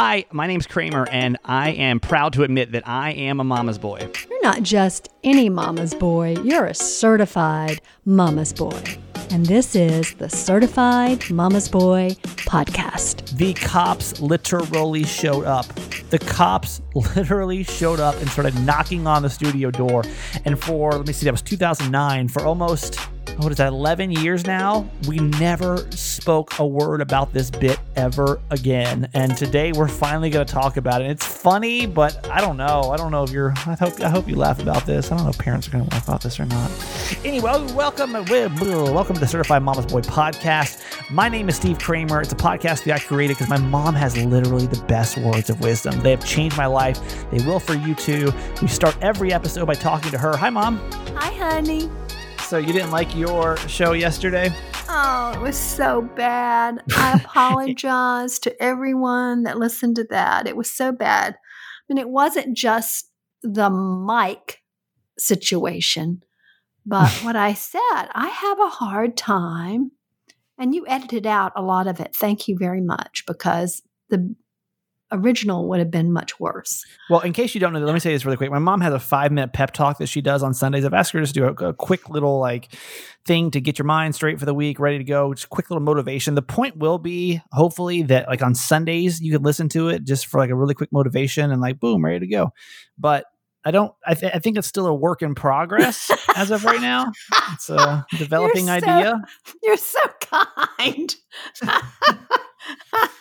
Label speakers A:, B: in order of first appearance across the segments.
A: Hi, my name's Kramer, and I am proud to admit that I am a mama's boy.
B: You're not just any mama's boy, you're a certified mama's boy. And this is the Certified Mama's Boy podcast.
A: The cops literally showed up. The cops literally showed up and started knocking on the studio door. And for, let me see, that was 2009, for almost what is that 11 years now? We never spoke a word about this bit ever again. And today we're finally going to talk about it. It's funny but i don't know. I don't know if you're i hope i hope you laugh about this. I don't know if parents are going to laugh about this or not. Anyway welcome welcome to certified mama's boy podcast. My name is steve kramer. It's a podcast that i created because my mom has literally the best words of wisdom. They have changed my life. They will for you too. We start every episode by talking to her. Hi mom.
B: Hi honey
A: so you didn't like your show yesterday?
B: Oh, it was so bad. I apologize to everyone that listened to that. It was so bad. I mean, it wasn't just the mic situation, but what I said, I have a hard time. And you edited out a lot of it. Thank you very much because the original would have been much worse.
A: Well, in case you don't know, let me say this really quick. My mom has a five minute pep talk that she does on Sundays. I've asked her to do a, a, quick little like thing to get your mind straight for the week, ready to go. Just quick little motivation. The point will be hopefully that like on Sundays you can listen to it just for like a really quick motivation and like boom, ready to go. But I don't. I, th- I think it's still a work in progress as of right now. It's a developing
B: you're
A: so, idea.
B: You're so kind.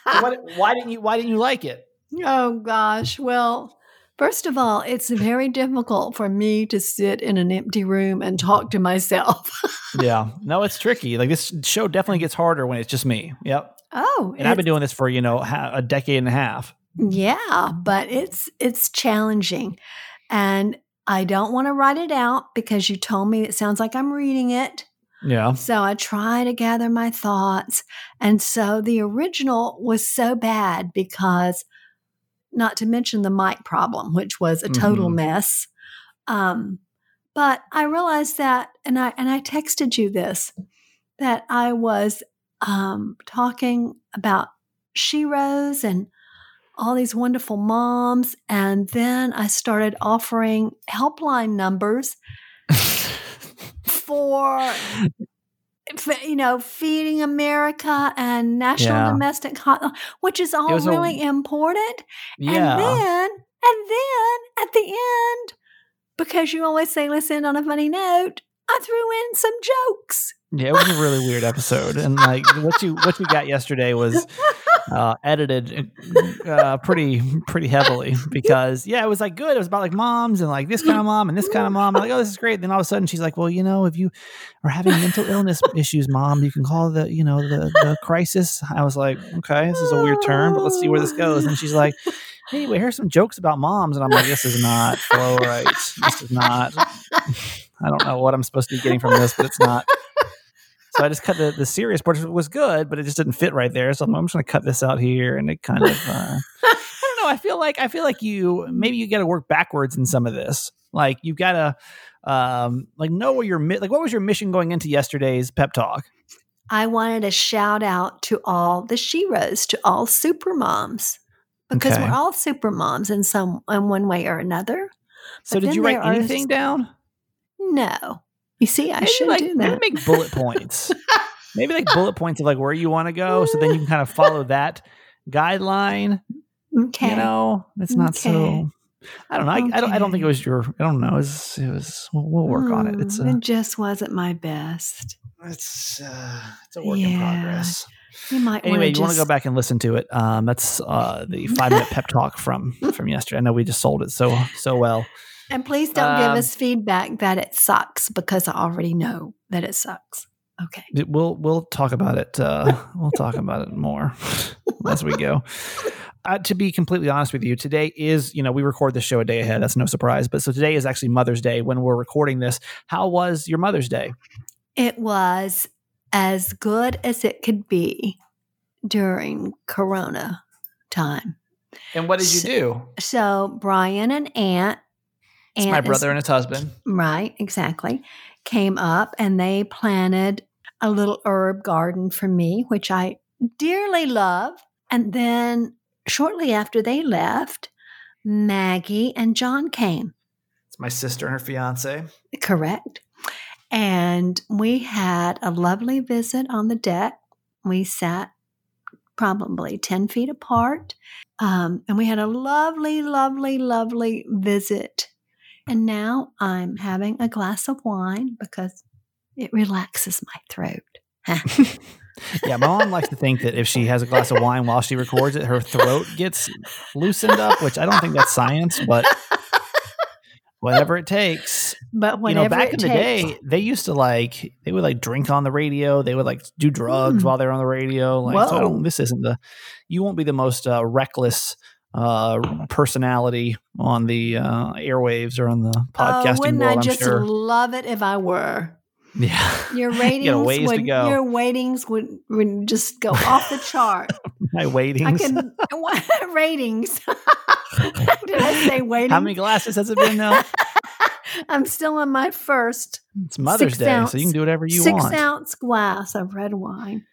A: what, why didn't you Why didn't you like it?
B: Oh gosh. Well, first of all, it's very difficult for me to sit in an empty room and talk to myself.
A: yeah. No, it's tricky. Like this show definitely gets harder when it's just me. Yep.
B: Oh,
A: and I've been doing this for you know a decade and a half.
B: Yeah, but it's it's challenging, and I don't want to write it out because you told me it sounds like I'm reading it.
A: Yeah.
B: So I try to gather my thoughts. And so the original was so bad because, not to mention the mic problem, which was a total mm-hmm. mess. Um, but I realized that, and I and I texted you this, that I was um, talking about sheroes and all these wonderful moms, and then I started offering helpline numbers for you know feeding america and national yeah. domestic which is all really a, important yeah. and then and then at the end because you always say listen on a funny note i threw in some jokes
A: yeah it was a really weird episode and like what you what we got yesterday was uh, edited uh, pretty pretty heavily because yeah, it was like good. It was about like moms and like this kind of mom and this kind of mom. I'm like, oh, this is great. Then all of a sudden, she's like, well, you know, if you are having mental illness issues, mom, you can call the you know the the crisis. I was like, okay, this is a weird term, but let's see where this goes. And she's like. Anyway, here's some jokes about moms, and I'm like, this is not flow right. This is not. I don't know what I'm supposed to be getting from this, but it's not so I just cut the, the serious part. It was good, but it just didn't fit right there. So I'm, I'm just going to cut this out here, and it kind of. Uh, I don't know. I feel like I feel like you maybe you got to work backwards in some of this. Like you've got to um, like know where your like what was your mission going into yesterday's pep talk.
B: I wanted to shout out to all the sheroes, to all super moms, because okay. we're all super moms in some in one way or another.
A: So but did you write anything down?
B: No, you see, I maybe should
A: like,
B: do that.
A: Maybe make bullet points. maybe like bullet points of like where you want to go, so then you can kind of follow that guideline.
B: Okay.
A: You know, it's not okay. so. I don't know. Okay. I, I, don't. I don't think it was your. I don't know. It was. It was we'll, we'll work mm, on it. It's.
B: Uh, it just wasn't my best.
A: It's. Uh, it's a work yeah. in progress.
B: You might.
A: Anyway, you
B: just...
A: want to go back and listen to it. Um, that's uh, the five minute pep talk from from yesterday. I know we just sold it so so well.
B: And please don't um, give us feedback that it sucks because I already know that it sucks. Okay.
A: We'll we'll talk about it. Uh, we'll talk about it more as we go. Uh, to be completely honest with you, today is you know we record the show a day ahead. That's no surprise. But so today is actually Mother's Day when we're recording this. How was your Mother's Day?
B: It was as good as it could be during Corona time.
A: And what did you do?
B: So Brian and Ant
A: it's my brother and his husband.
B: Right, exactly. Came up and they planted a little herb garden for me, which I dearly love. And then shortly after they left, Maggie and John came.
A: It's my sister and her fiance.
B: Correct. And we had a lovely visit on the deck. We sat probably 10 feet apart. Um, and we had a lovely, lovely, lovely visit. And now I'm having a glass of wine because it relaxes my throat.
A: yeah, my mom likes to think that if she has a glass of wine while she records it, her throat gets loosened up, which I don't think that's science, but whatever it takes.
B: But
A: you know, back
B: in
A: takes. the day, they used to like they would like drink on the radio. They would like do drugs mm. while they're on the radio. Like, so this isn't the you won't be the most uh, reckless uh, personality on the uh, airwaves or on the oh, podcasting
B: oh, wouldn't
A: world.
B: I just
A: sure.
B: love it if I were?
A: Yeah,
B: your ratings
A: you would
B: your ratings would, would just go off the chart.
A: My ratings. I can
B: ratings. Did I say waiting?
A: How many glasses has it been now?
B: I'm still on my first.
A: It's Mother's Day, ounce, so you can do whatever you
B: six
A: want.
B: Six ounce glass of red wine.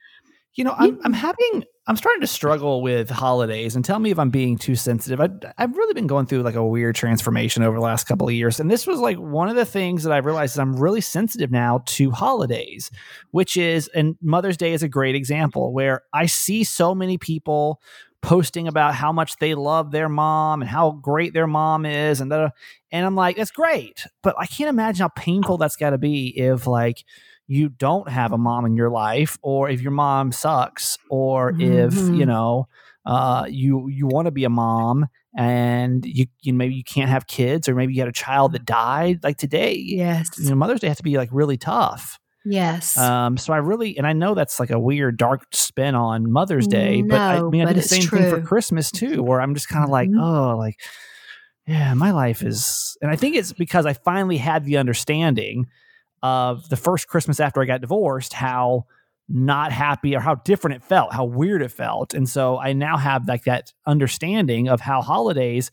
A: You know, I'm, I'm having, I'm starting to struggle with holidays, and tell me if I'm being too sensitive. I, I've really been going through like a weird transformation over the last couple of years, and this was like one of the things that I realized is I'm really sensitive now to holidays, which is, and Mother's Day is a great example where I see so many people posting about how much they love their mom and how great their mom is and that, and I'm like that's great but I can't imagine how painful that's got to be if like you don't have a mom in your life or if your mom sucks or mm-hmm. if you know uh, you you want to be a mom and you, you maybe you can't have kids or maybe you had a child that died like today
B: yes
A: you know mother's day has to be like really tough
B: Yes.
A: Um, so I really, and I know that's like a weird, dark spin on Mother's Day, no, but I mean, I do the same true. thing for Christmas too, where I'm just kind of like, mm-hmm. oh, like, yeah, my life is, and I think it's because I finally had the understanding of the first Christmas after I got divorced, how not happy or how different it felt, how weird it felt. And so I now have like that understanding of how holidays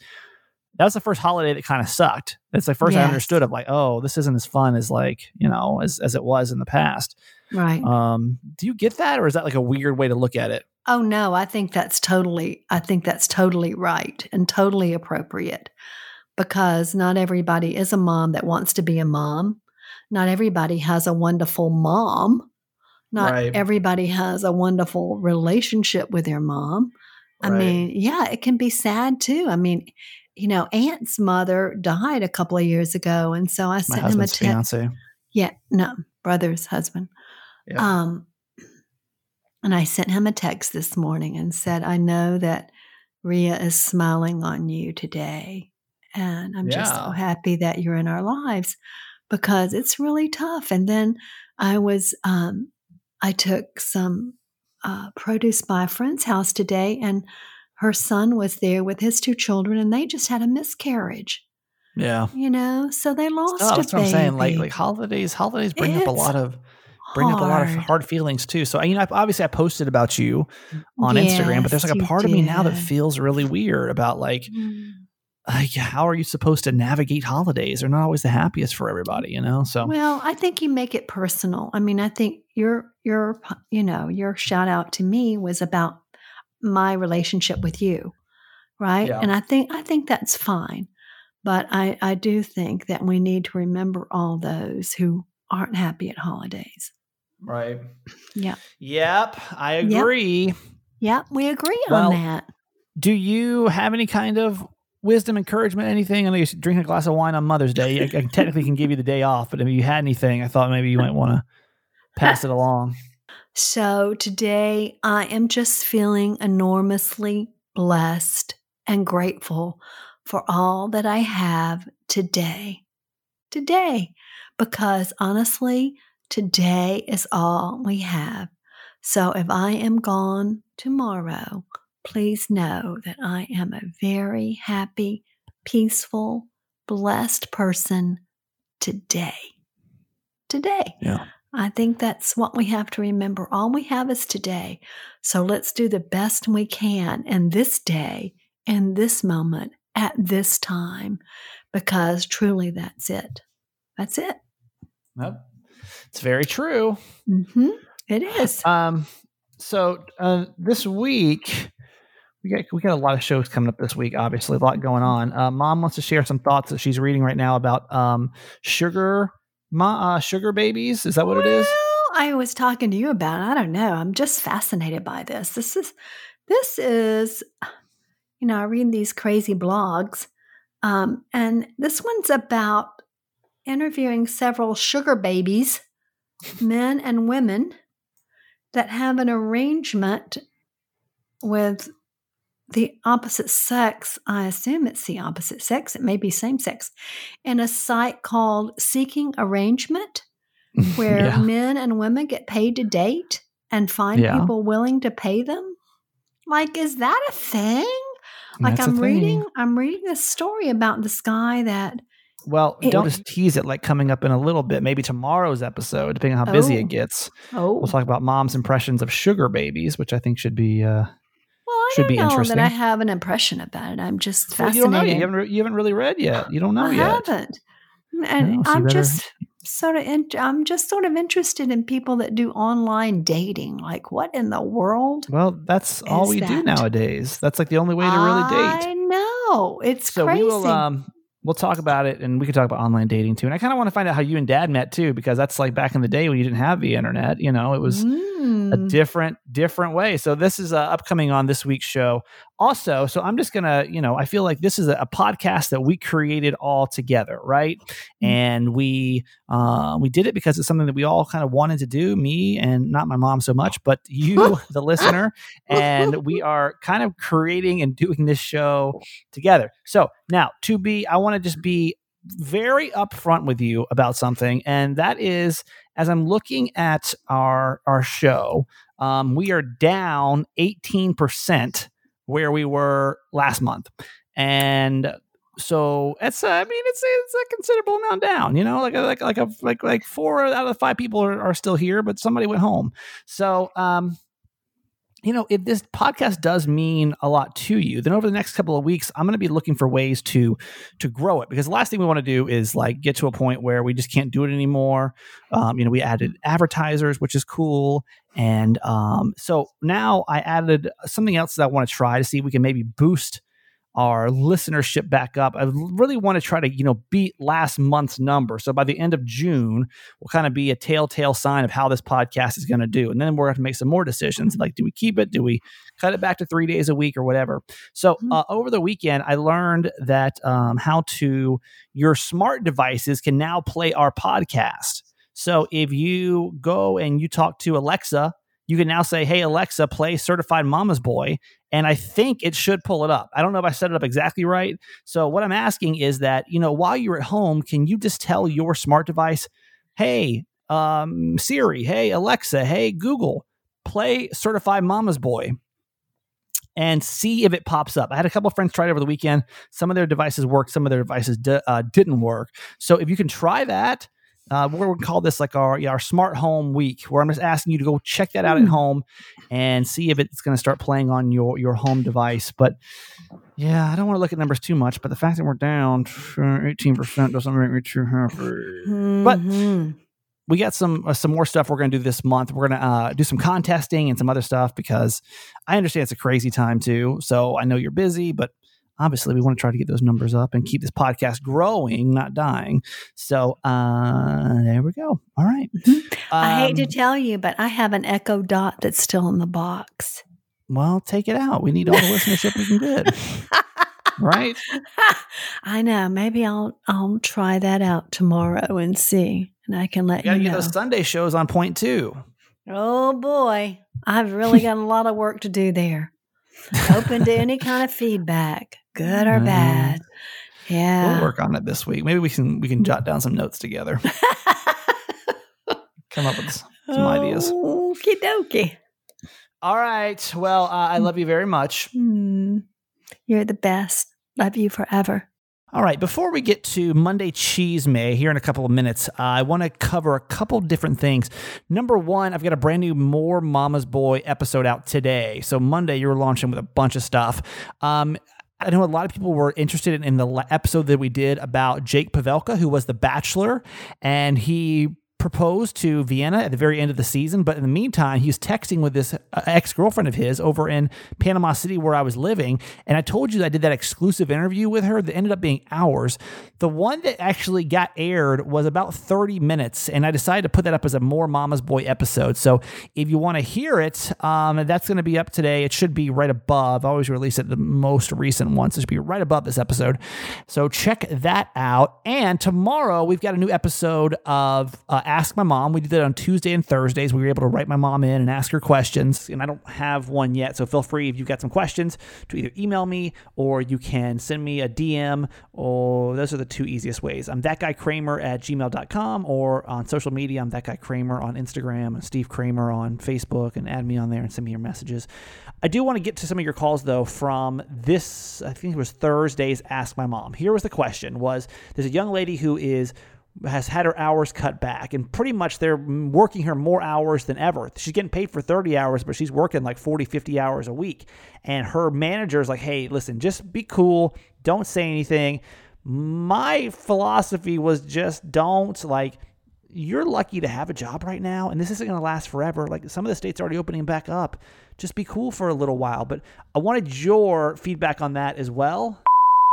A: that was the first holiday that kind of sucked. That's the first yes. I understood of like, oh, this isn't as fun as like, you know, as, as it was in the past.
B: Right.
A: Um, do you get that or is that like a weird way to look at it?
B: Oh no, I think that's totally I think that's totally right and totally appropriate because not everybody is a mom that wants to be a mom. Not everybody has a wonderful mom. Not right. everybody has a wonderful relationship with their mom. I right. mean, yeah, it can be sad too. I mean, you know, Ant's mother died a couple of years ago, and so I sent him a text. Yeah, no, brother's husband. Yeah. Um, and I sent him a text this morning and said, "I know that Ria is smiling on you today, and I'm yeah. just so happy that you're in our lives because it's really tough." And then I was, um, I took some uh, produce by a friend's house today, and her son was there with his two children and they just had a miscarriage.
A: Yeah.
B: You know, so they lost
A: oh,
B: that's
A: what I'm saying. Like like holidays, holidays bring it's up a lot of bring hard. up a lot of hard feelings too. So you know, obviously I posted about you on yes, Instagram, but there's like a part of me now that feels really weird about like mm. Like how are you supposed to navigate holidays? They're not always the happiest for everybody, you know. So
B: well, I think you make it personal. I mean, I think your your you know your shout out to me was about my relationship with you right yeah. and i think i think that's fine but i i do think that we need to remember all those who aren't happy at holidays
A: right
B: yeah
A: yep i agree
B: yep, yep we agree well, on that
A: do you have any kind of wisdom encouragement anything i know you're drinking a glass of wine on mother's day i, I technically can give you the day off but if you had anything i thought maybe you might want to pass it along
B: so today I am just feeling enormously blessed and grateful for all that I have today. Today, because honestly, today is all we have. So if I am gone tomorrow, please know that I am a very happy, peaceful, blessed person today. Today.
A: Yeah.
B: I think that's what we have to remember. All we have is today. So let's do the best we can in this day, in this moment, at this time, because truly that's it. That's it.
A: Yep. It's very true.
B: Mm-hmm. It is.
A: Um, so uh, this week, we got we got a lot of shows coming up this week. Obviously, a lot going on. Uh, Mom wants to share some thoughts that she's reading right now about um, sugar, ma, uh, sugar babies. Is that what
B: well,
A: it is?
B: I was talking to you about. It. I don't know. I'm just fascinated by this. This is this is, you know, I read these crazy blogs, um, and this one's about interviewing several sugar babies, men and women, that have an arrangement with the opposite sex, I assume it's the opposite sex, it may be same sex, in a site called Seeking Arrangement, where yeah. men and women get paid to date and find yeah. people willing to pay them. Like, is that a thing? Like That's I'm reading, I'm reading a story about this guy that
A: well, it, don't just tease it like coming up in a little bit, maybe tomorrow's episode, depending on how busy it oh. gets. Oh. We'll talk about mom's impressions of sugar babies, which I think should be uh, should be
B: know
A: interesting.
B: that I have an impression about it. I'm just
A: well,
B: fascinated.
A: you don't know. You haven't, you haven't really read yet. You don't know
B: I
A: yet.
B: I haven't. And no, I'm just sort of in, I'm just sort of interested in people that do online dating. Like, what in the world?
A: Well, that's all we that? do nowadays. That's like the only way to really date.
B: I know it's
A: so
B: crazy.
A: we will um, we'll talk about it and we can talk about online dating too. And I kind of want to find out how you and dad met too, because that's like back in the day when you didn't have the internet, you know, it was mm. A different, different way. So this is uh, upcoming on this week's show. Also so i'm just gonna you know i feel like this is a, a podcast that we created all together right? Mm-hmm. and we uh, we did it because it's something that we all kind of wanted to do me and not my mom so much but you the listener. And we are kind of creating and doing this show together. So now to be i want to just be very upfront with you about something and that is as i'm looking at our our show um, we are down 18% where we were last month. And so it's I mean it's it's a considerable amount down, you know, like like like a like like four out of five people are, are still here, but somebody went home. So um you know, if this podcast does mean a lot to you, then over the next couple of weeks, I'm going to be looking for ways to to grow it. Because the last thing we want to do is like get to a point where we just can't do it anymore. Um, you know, we added advertisers, which is cool, and um, so now I added something else that I want to try to see if we can maybe boost our listenership back up. I really want to try to, you know, beat last month's number. So by the end of June, will kind of be a telltale sign of how this podcast is going to do. And then we're going to make some more decisions. Like, do we keep it? Do we cut it back to three days a week or whatever? So mm-hmm. uh, over the weekend, I learned that um, how to, your smart devices can now play our podcast. So if you go and you talk to Alexa, you can now say, Hey, Alexa, play Certified Mama's Boy. And I think it should pull it up. I don't know if I set it up exactly right. So, what I'm asking is that, you know, while you're at home, can you just tell your smart device, Hey, um, Siri, hey, Alexa, hey, Google, play Certified Mama's Boy and see if it pops up. I had a couple of friends try it over the weekend. Some of their devices worked, some of their devices d- uh, didn't work. So if you can try that, uh, we're going to call this like our our smart home week, where I'm just asking you to go check that out at hmm. home and see if it's going to start playing on your your home device. But yeah, I don't want to look at numbers too much. But the fact that we're down 18 percent doesn't make me too happy. Mm-hmm. But we got some uh, some more stuff we're going to do this month. We're going to uh, do some contesting and some other stuff because I understand it's a crazy time too. So I know you're busy, but obviously we want to try to get those numbers up and keep this podcast growing, not dying. So uh, there we go. All right.
B: Um, I hate to tell you, but I have an Echo Dot that's still in the box.
A: Well, take it out. We need all the listenership we can get. right?
B: I know. Maybe I'll I'll try that out tomorrow and see, and I can let you, you know.
A: Get those Sunday shows on point too.
B: Oh boy, I've really got a lot of work to do there. Open to any kind of feedback good or mm. bad. Yeah.
A: We'll work on it this week. Maybe we can we can jot down some notes together. Come up with some oh, ideas.
B: Okie dokie.
A: All right. Well, uh, I love you very much.
B: Mm. You're the best. Love you forever.
A: All right, before we get to Monday Chisme here in a couple of minutes, uh, I want to cover a couple different things. Number one, I've got a brand new More Mama's Boy episode out today. So Monday, you're launching with a bunch of stuff. Um, I know a lot of people were interested in the episode that we did about Jake Pavelka, who was the Bachelor, and he proposed to Vienna at the very end of the season, but in the meantime, he was texting with this uh, ex girlfriend of his over in Panama City where I was living. And I told you I did that exclusive interview with her that ended up being hours. The one that actually got aired was about 30 minutes, and I decided to put that up as a more Mama's Boy episode. So if you want to hear it, um, that's going to be up today. It should be right above. I always release it the most recent ones. it should be right above this episode. So check that out. And tomorrow we've got a new episode of uh, Ask My Mom. We did that on Tuesday and Thursdays. We were able to write my mom in and ask her questions. And I don't have one yet, so feel free if you've got some questions to either email me or you can send me a DM. Or those are the two easiest ways. I'm that guy Kramer at gmail.com or on social media. I'm that guy Kramer on Instagram and Steve Kramer on Facebook and add me on there and send me your messages. I do want to get to some of your calls though from this. I think it was Thursday's Ask My Mom. Here was the question: Was there's a young lady who is has had her hours cut back and pretty much they're working her more hours than ever. She's getting paid for 30 hours, but she's working like 40, 50 hours a week. And her manager is like, hey, listen, just be cool. Don't say anything. My philosophy was just don't like you're lucky to have a job right now and this isn't going to last forever. Like some of the states are already opening back up. Just be cool for a little while. But I wanted your feedback on that as well.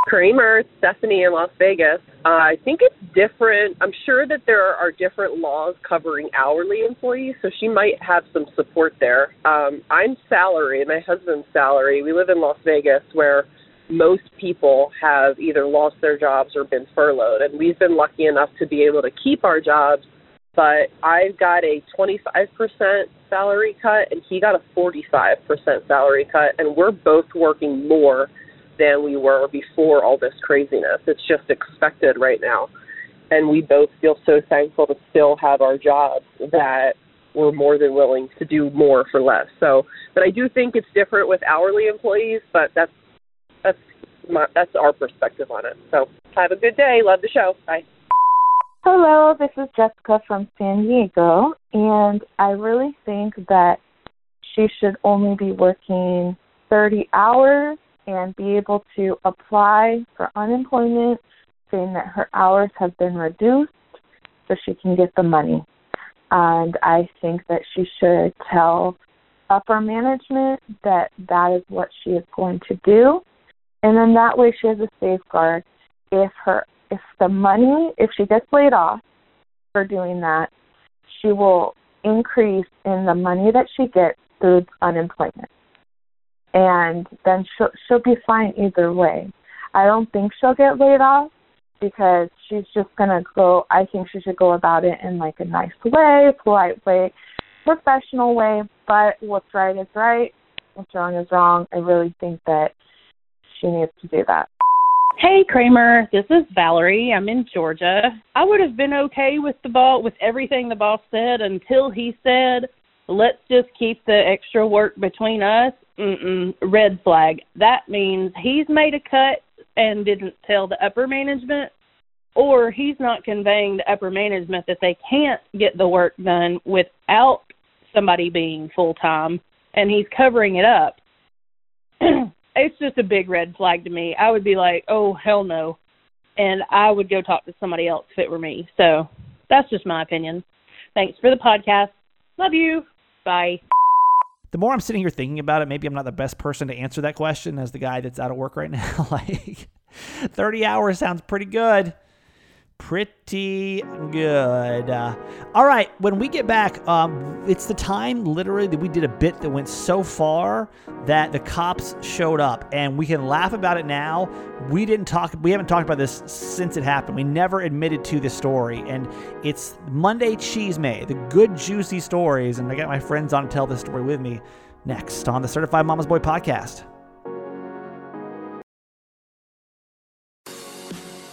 C: Kramer, Stephanie in Las Vegas. Uh, I think it's different. I'm sure that there are different laws covering hourly employees, so she might have some support there. Um, I'm salary, my husband's salary. We live in Las Vegas where most people have either lost their jobs or been furloughed, and we've been lucky enough to be able to keep our jobs. But I've got a 25% salary cut, and he got a 45% salary cut, and we're both working more than we were before all this craziness. It's just expected right now. And we both feel so thankful to still have our jobs that we're more than willing to do more for less. So, but I do think it's different with hourly employees, but that's that's my, that's our perspective on it. So, have a good day. Love the show. Bye.
D: Hello, this is Jessica from San Diego, and I really think that she should only be working 30 hours and be able to apply for unemployment, saying that her hours have been reduced so she can get the money. And I think that she should tell upper management that that is what she is going to do. And then that way she has a safeguard. If her if the money if she gets laid off for doing that, she will increase in the money that she gets through unemployment and then she'll she'll be fine either way. I don't think she'll get laid off because she's just gonna go. I think she should go about it in like a nice way, polite way, professional way. But what's right is right, what's wrong is wrong. I really think that she needs to do that.
E: Hey Kramer, this is Valerie. I'm in Georgia. I would have been okay with the ball with everything the boss said until he said, "Let's just keep the extra work between us Mm-mm, red flag. That means he's made a cut and didn't tell the upper management, or he's not conveying to upper management that they can't get the work done without somebody being full time, and he's covering it up. it's just a big red flag to me. I would be like, oh hell no, and I would go talk to somebody else if it were me. So that's just my opinion. Thanks for the podcast. Love you. Bye
A: the more I'm sitting here thinking about it, maybe I'm not the best person to answer that question as the guy that's out of work right now. like 30 hours sounds pretty good. Pretty good. Uh, all right, when we get back, um, it's the time literally that we did a bit that went so far that the cops showed up, and we can laugh about it now. We didn't talk. We haven't talked about this since it happened. We never admitted to this story, and it's Monday Chisme, the good juicy stories, and I got my friends on to tell this story with me next on the Certified Mama's Boy podcast.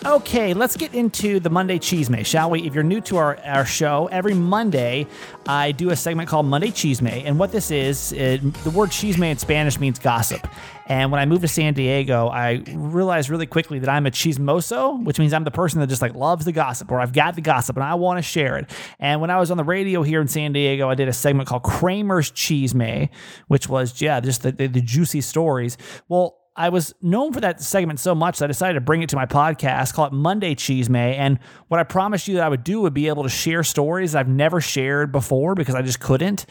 A: Okay, let's get into the Monday Chisme shall we? If you're new to our, our show, every Monday I do a segment called Monday Chisme And what this is, it, the word chisme in Spanish means gossip. And when I moved to San Diego, I realized really quickly that I'm a chismoso, which means I'm the person that just like loves the gossip or I've got the gossip and I want to share it. And when I was on the radio here in San Diego, I did a segment called Kramer's Chisme, which was, yeah, just the, the, the juicy stories. Well, I was known for that segment so much that I decided to bring it to my podcast, call it Monday Chisme. And what I promised you that I would do would be able to share stories I've never shared before because I just couldn't.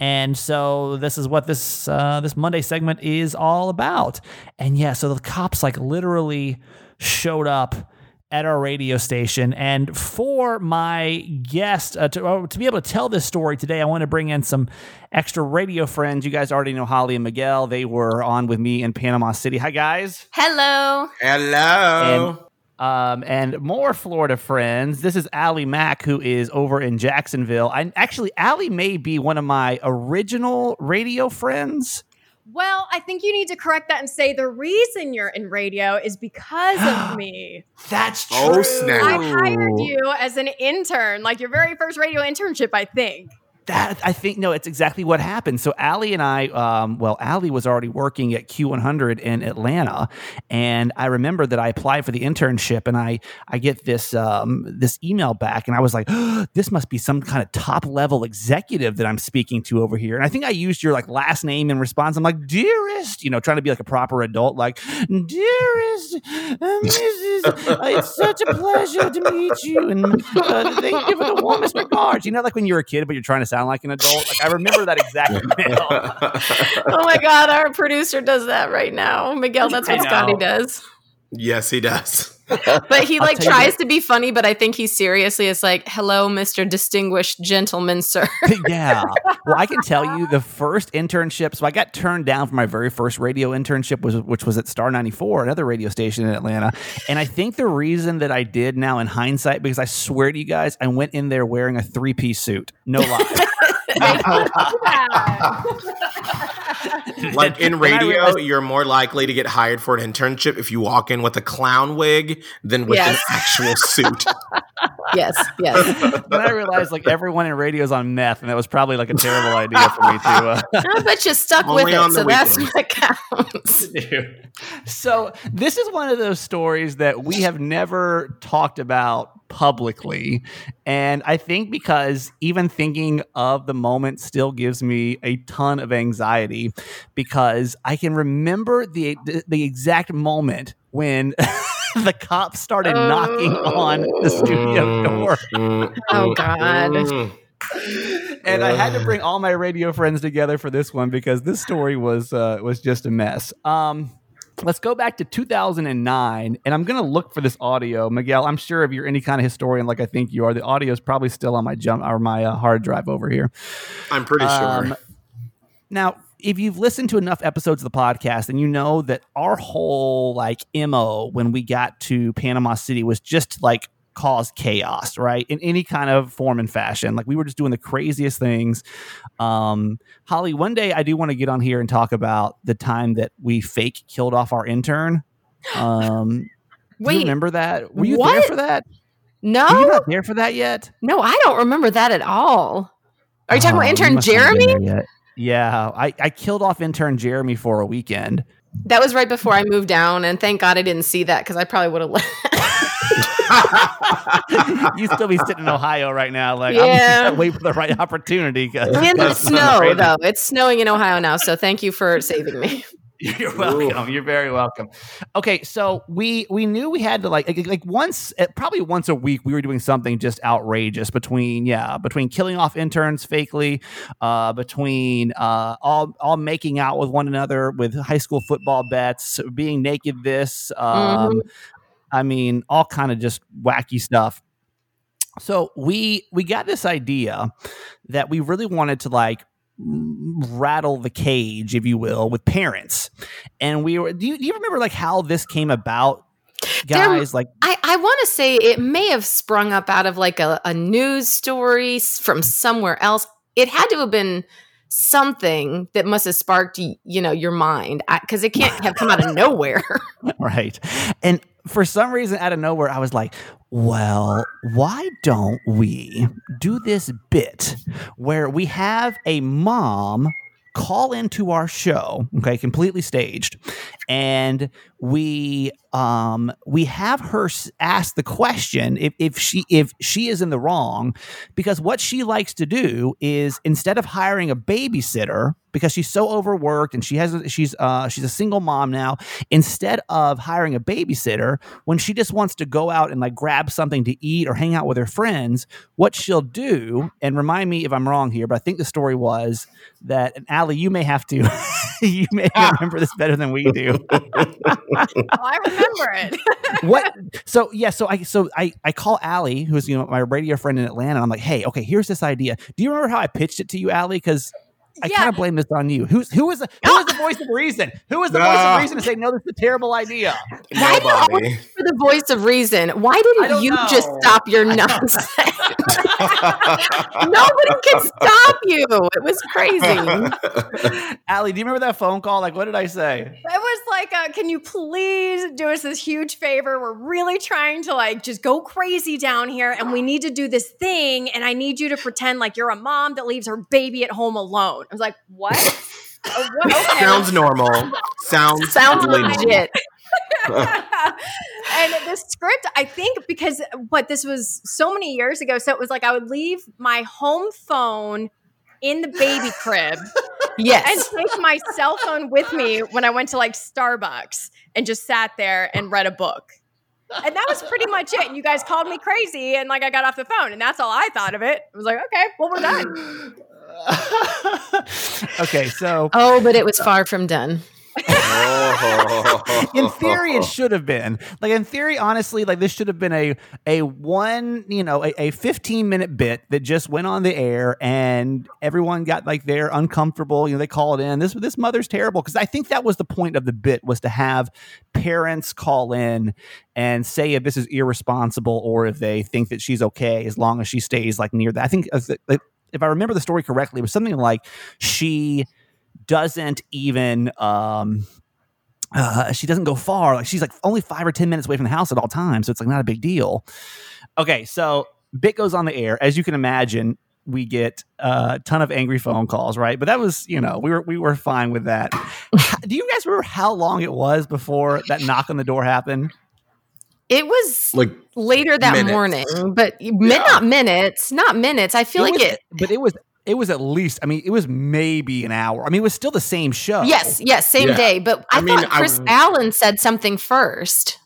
A: And so this is what this uh, this Monday segment is all about. And yeah, so the cops like literally showed up at our radio station. And for my guest uh, to, uh, to be able to tell this story today, I want to bring in some extra radio friends. You guys already know Holly and Miguel. They were on with me in Panama City. Hi, guys.
F: Hello.
G: Hello.
A: And, um, and more Florida friends. This is Allie Mack, who is over in Jacksonville. I actually, Allie may be one of my original radio friends.
F: Well, I think you need to correct that and say the reason you're in radio is because of me.
A: That's oh, true.
G: Oh, snap.
F: I hired you as an intern, like your very first radio internship, I think.
A: That I think no, it's exactly what happened. So Allie and I, um, well, Allie was already working at Q100 in Atlanta, and I remember that I applied for the internship, and I I get this um, this email back, and I was like, oh, this must be some kind of top level executive that I'm speaking to over here. And I think I used your like last name in response. I'm like, dearest, you know, trying to be like a proper adult, like, dearest, um, Mrs. uh, it's such a pleasure to meet you, and uh, thank you for the warmest regards. You know, like when you're a kid, but you're trying to sound like an adult. Like I remember that exact email.
F: oh my God, our producer does that right now. Miguel, that's what Scotty does.
G: yes, he does.
F: But he like
A: tell you
F: tries to be funny, but I think he seriously is like, hello, Mr. Distinguished Gentleman, sir.
A: yeah. Well, I can tell you the first internship. So I got turned down for my very first radio internship, was which was at Star 94, another radio station in Atlanta. And I think the reason that I did now in hindsight, because I swear to you guys, I went in there wearing a three piece suit. No lie.
G: like in radio,
A: realized-
G: you're more likely to get hired for an internship if you walk in with a clown wig than with
F: Yes.
G: an actual suit.
F: yes, yes.
A: then I realized like everyone in radio is on meth, and that was probably like a terrible idea for me to. Uh,
F: I bet you stuck with it,
G: the
F: so that's
G: weekends.
F: what counts.
A: so this is one of those stories that we have never talked about publicly and i think because even thinking of the moment still gives me a ton of anxiety because i can remember the the, the exact moment when the cops started knocking on the studio door
F: Oh, God.
G: Mm.
A: and I had to bring all my radio friends together for this one because this story was uh, was just a mess. Um, let's go back to 2009, and I'm gonna look for this audio, Miguel. I'm sure if you're any kind of historian, like I think you are, the audio is probably still on my jump or my uh, hard drive over here.
G: I'm pretty
A: Um,
G: sure.
A: Now, if you've listened to enough episodes of the podcast, then you know that our whole like mo when we got to Panama City was just like cause chaos, right? In any kind of form and fashion. Like we were just doing the craziest things. Um, Holly, one day I do want to get on here and talk about the time that we fake killed off our intern. Um, do you
F: Wait,
A: remember that? Were you there for that?
F: no,
A: Were you not there for that yet?
F: no, I don't remember that at all. Are you talking
A: Oh,
F: about intern
A: have been
F: Jeremy?
A: Yeah, I, I killed off intern Jeremy for a weekend.
F: That was right before I moved down, and thank God I didn't see that because I probably would have left.
A: you still be sitting in Ohio right now, like
F: Yeah.
A: I'm wait for the right opportunity.
F: in the snow, though. It's snowing in Ohio now, so thank you for saving me.
A: You're welcome. You're very welcome. Okay, so we we knew we had to like like, like once eh, probably once a week we were doing something just outrageous between yeah between killing off interns fakely, uh, between uh, all all making out with one another with high school football bets, being naked. This um, I mean all kind of just wacky stuff. So we we got this idea that we really wanted to like rattle the cage, if you will, with parents. And we were. Do you, do you remember like how this came about,
F: There-
A: guys? like
F: I, I want to say it may have sprung up out of like a, a news story from somewhere else. It had to have been something that must have sparked you know your mind because it can't have come out of nowhere.
A: right, and for some reason out of nowhere, I was like, well, why don't we do this bit where we have a mom call into our show okay completely staged and we um we have her ask the question if, if she if she is in the wrong because what she likes to do is instead of hiring a babysitter because she's so overworked and she has she's uh she's a single mom now. Instead of hiring a babysitter, when she just wants to go out and like grab something to eat or hang out with her friends, what she'll do, and remind me if I'm wrong here, but I think the story was that and Allie, you may have to you may remember this better than we do.
H: oh, I remember it.
A: what so yeah, so I so I I call Allie, who's you know my radio friend in Atlanta. I'm like, hey, okay, here's this idea. Do you remember how I pitched it to you, Allie? Because I
H: Yeah.
A: kind of blame this on you. Who's who was the, who was the voice of reason? Who was the voice
G: Ah.
A: of reason to say no? This is a terrible idea.
F: Why do you
G: Nobody.
F: always for the voice of reason? Why didn't you
A: know.
F: just stop your nonsense? Nobody can stop you. It was crazy.
A: Allie, do you remember that phone call? Like, what did I say?
H: It was like, uh, can you please do us this huge favor? We're really trying to like just go crazy down here, and we need to do this thing. And I need you to pretend like you're a mom that leaves her baby at home alone. I was like, what? Oh, what? Okay.
G: Sounds normal. Sounds
F: Sounds
G: totally
F: legit.
H: and the script, I think, because what this was so many years ago, so it was like I would leave my home phone in the baby crib
F: yes.
H: and take my cell phone with me when I went to like Starbucks and just sat there and read a book. And that was pretty much it. And you guys called me crazy and like I got off the phone and that's all I thought of it. I was like, okay, well, we're done.
A: okay, so
F: Oh, but it was far from done.
A: In theory it should have been like in theory honestly like this should have been a a one you know a, a 15 minute bit that just went on the air and everyone got like they're uncomfortable you know they call it in this this mother's terrible because i think that was the point of the bit was to have parents call in and say if this is irresponsible or if they think that she's okay as long as she stays like near that i think uh, if, if i remember the story correctly it was something like she doesn't even um uh, she doesn't go far. Like she's like only five or ten minutes away from the house at all times, so it's like not a big deal. Okay, so bit goes on the air. As you can imagine, we get a ton of angry phone calls, right? But that was, you know, we were we were fine with that. Do you guys remember how long it was before that knock on the door happened?
F: It was
G: like
F: later that
G: minutes.
F: morning, but mi- not minutes, not minutes. I feel like
A: was,
F: it.
A: but it was it was at least. I mean, it was maybe an hour. I mean, it was still the same show.
F: Yes, yes, same
G: Yeah.
F: day. But I,
G: I mean,
F: thought
G: I
F: Chris
G: w-
F: Allen said something first.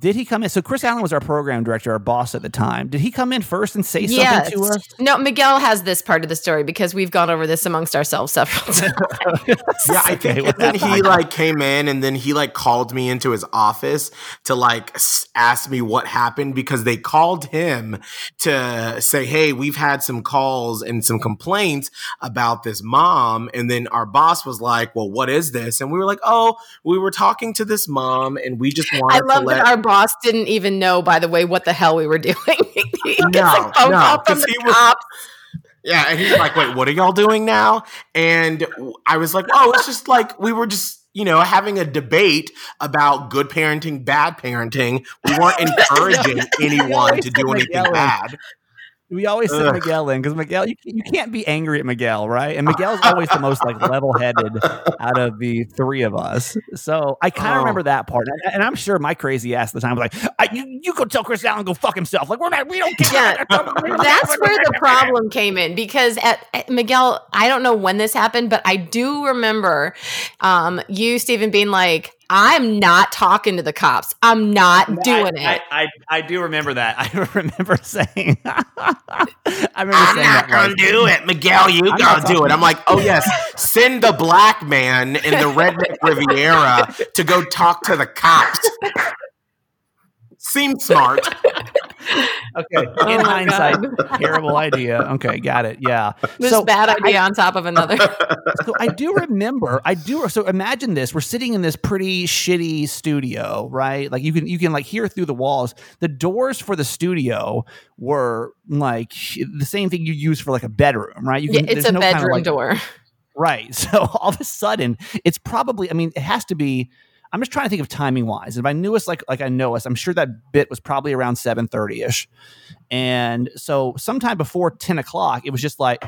A: Did he come in? So Chris Allen was our program director, our boss at the time. Did he come in first and say
F: Yes.
A: something to us?
F: No, Miguel has this part of the story because we've gone over this amongst ourselves several times.
G: Yeah, I
A: Okay,
G: think
A: what
G: and then he like came in and then he like called me into his office to like ask me what happened because they called him to say, "Hey, we've had some calls and some complaints about this mom." And then our boss was like, "Well, what is this?" And we were like, "Oh, we were talking to this mom and we just wanted
F: I love
G: to let
F: that our boss didn't even know, by the way, what the hell we were doing. he gets
G: No,
F: a phone
G: no,
F: call from the
G: was-
F: cops.
G: Yeah, and he's like, "Wait, what are y'all doing now?" And I was like, "Oh, it's just like we were just, you know, having a debate about good parenting, bad parenting. We weren't encouraging anyone to do anything
A: Miguel.
G: bad."
A: We always send
G: Ugh.
A: Miguel in because Miguel, you, you can't be angry at Miguel, right? And Miguel's always the most like level-headed out of the three of us. So I kind of
G: Oh.
A: remember that part, and, and I'm sure my crazy ass at the time was like, I, "You, you go tell Chris Allen go fuck himself." Like we're not, we don't care.
F: Yeah, that's where the problem came in because at, at Miguel, I don't know when this happened, but I do remember um, you, Stephen, being like, "I'm not talking to the cops. I'm not doing
A: I,
F: it."
A: I, I, I do remember that. I remember saying, I remember
G: I'm
A: saying
G: not gonna do it, Miguel. You
A: I'm
G: gotta do it. I'm like, oh yes, send the black man in the redneck Riviera to go talk to the cops. Seems smart.
A: Okay,
F: Oh
A: in
F: my
A: hindsight, terrible idea. Okay, got it. Yeah.
F: This
A: so
F: bad idea on top of another.
A: so I do remember, I do. So imagine this: we're sitting in this pretty shitty studio, right? Like you can you can like hear through the walls. The doors for the studio were like the same thing you use for like a bedroom, right? You
F: Yeah, it's a
A: no kind of,
F: bedroom
A: like-
F: door.
A: Right. So all of a sudden, it's probably. I mean, it has to be. I'm just trying to think of timing wise. If I knew us like like I know us, I'm sure that bit was probably around 7:30 ish, and so sometime before 10 o'clock, it was just like.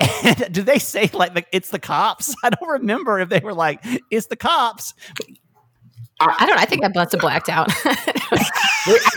A: do they say like, like it's the cops? I don't remember if they were like it's the cops.
F: I don't. I think I must have blacked out.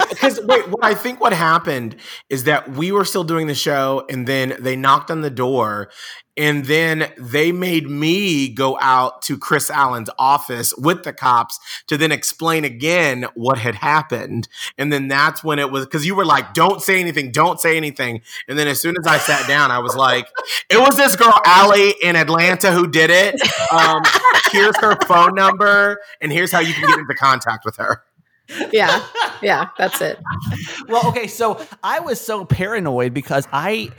G: Because wait, what I think what happened is that we were still doing the show, and then they knocked on the door, And then they made me go out to Chris Allen's office with the cops to then explain again what had happened. And then that's when it was because you were like, don't say anything, don't say anything. And then as soon as I sat down, I was like, it was this girl, Allie, in Atlanta who did it. Um, here's her phone number, and here's how you can get into contact with her.
F: Yeah. Yeah. That's it.
A: well, okay, so I was so paranoid because I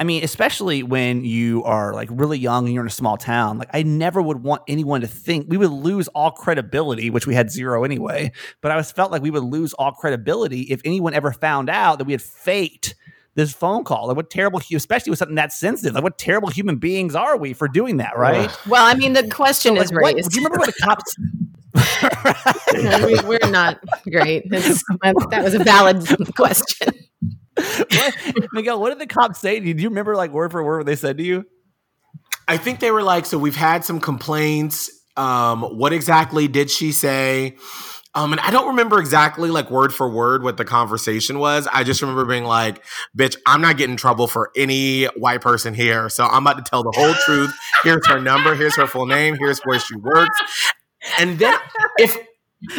A: I mean, especially when you are like really young and you're in a small town, like I never would want anyone to think we would lose all credibility, which we had zero anyway. But I was felt like we would lose all credibility if anyone ever found out that we had faked this phone call. Like what terrible, especially with something that sensitive. Like what terrible human beings are we for doing that, right?
F: Well, I mean, the question
A: So,
F: is
A: like, what-
F: raised.
A: do you remember what the cops?
F: No, we, we're not great. It's- that was a valid question.
A: what, Miguel, what did the cops say? to you? Do you remember like word for word what they said to you?
G: I think they were like, so we've had some complaints. Um, what exactly did she say? Um, and I don't remember exactly like word for word what the conversation was. I just remember being like, bitch, I'm not getting in trouble for any white person here. So I'm about to tell the whole truth. Here's her number. Here's her full name. Here's where she works. And then if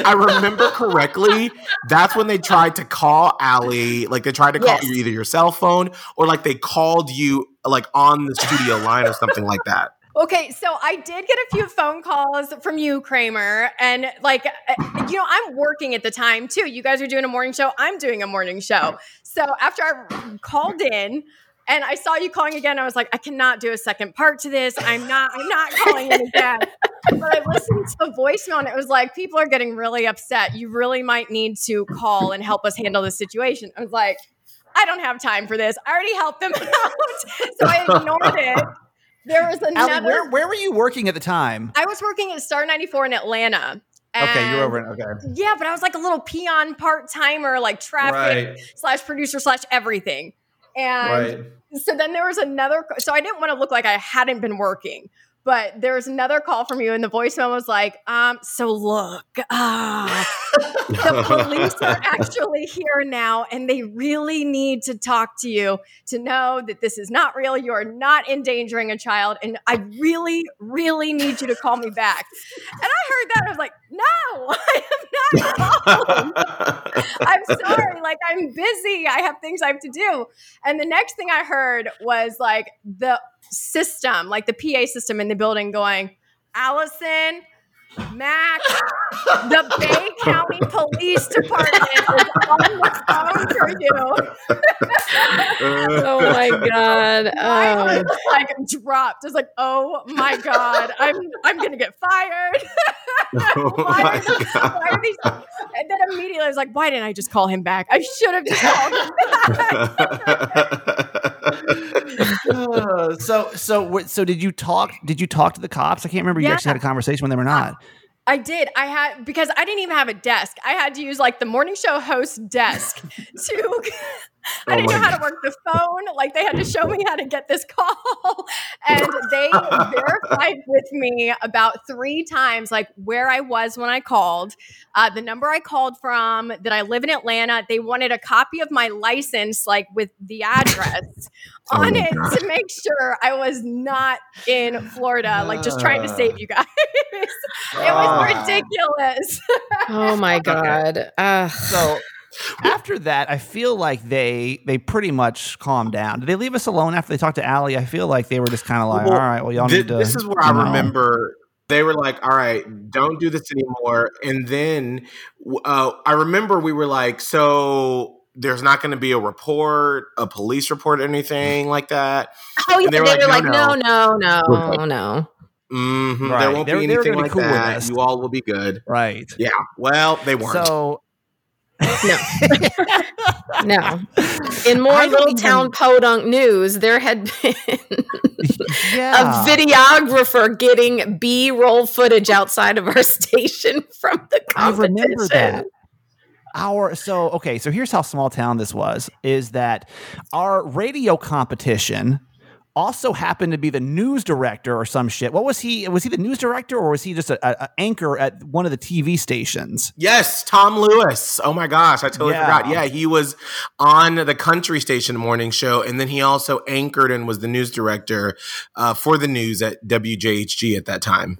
G: I remember correctly, that's when they tried to call Allie. Like they tried to call
F: Yes.
G: you either your cell phone or like they called you like on the studio line or something like that.
H: Okay, so I did get a few phone calls from you, Kramer, and like, uh, you know, I'm working at the time too. You guys are doing a morning show. I'm doing a morning show. So after I called in and I saw you calling again, I was like, I cannot do a second part to this. I'm not. I'm not calling in again. But I listened to the voicemail and it was like, people are getting really upset. You really might need to call and help us handle this situation. I was like. I don't have time for this. I already helped them out. So I ignored it. There was another.
A: Allie, where, where were you working at the time?
H: I was working at Star 94 in Atlanta.
A: Okay, you're over. in- Okay.
H: Yeah, but I was like a little peon part timer, like traffic slash producer slash everything. And so then there was another. So I didn't want to look like I hadn't been working, but there was another call from you, and the voicemail was like, um, "So look, ah, the police are actually here now, and they really need to talk to you to know that this is not real. You are not endangering a child, and I really, really need you to call me back." And I heard that, I was like, "No, I am not calling." I'm sorry, like I'm busy. I have things I have to do. And the next thing I heard was like the system, like the PA system in the building going, Allison, Mac, the Bay County Police Department is on the phone for you.
F: Oh my god.
H: My
F: Oh.
H: heart, like dropped. I was like, oh my God, I'm I'm gonna get fired.
G: Oh
H: why,
G: my
H: are these,
G: God.
H: why are these? And then immediately I was like, why didn't I just call him back? I should have just called him back.
A: Uh, so so so did you talk? Did you talk to the cops? I can't remember. You
H: Yeah.
A: actually had a conversation with them or not.
H: I did. I had because I didn't even have a desk. I had to use like the morning show host desk to. I
G: Oh
H: didn't know
G: my
H: how to work the phone. Like they had to show me how to get this call, and they verified with me about three times, like where I was when I called, uh, the number I called from, that I live in Atlanta. They wanted a copy of my license, like with the address
G: Oh
H: on it
G: God.
H: to make sure I was not in Florida, like just trying to save you guys. it
G: Ah.
H: was ridiculous.
F: Oh my god. Uh,
A: So after that, I feel like they they pretty much calmed down. Did they leave us alone after they talked to Allie? I feel like they were just kind of like,
G: Well,
A: all right, well, y'all
G: Thi-
A: need to.
G: this is where I
A: know."
G: remember they were like, "All right, don't do this anymore." And then uh, I remember we were like, "So there's not going to be a report, a police report, or anything like that."
F: oh yeah,
G: And
F: they
G: they
F: were,
G: were like,
F: like,
G: "No,
F: no, no, no, no.
G: hmm
A: Right.
G: There won't
A: They were-
G: be anything like
A: cool
G: that. You all will be good.
A: Right.
G: Yeah. Well, they weren't.
A: So
F: No. No. In more little
A: even-
F: town podunk news, there had been
A: yeah,
F: a videographer getting B roll footage outside of our station from the competition.
A: I remember that. Our so okay, so here's how small town this was: is that our radio competition also happened to be the news director or some shit. What was he? Was he the news director or was he just a, a, a anchor at one of the TV stations?
G: Yes, Tom Lewis. Oh my gosh, I totally
A: Yeah.
G: forgot. Yeah, he was on the country station morning show, and then he also anchored and was the news director uh, for the news at WJHG at that time.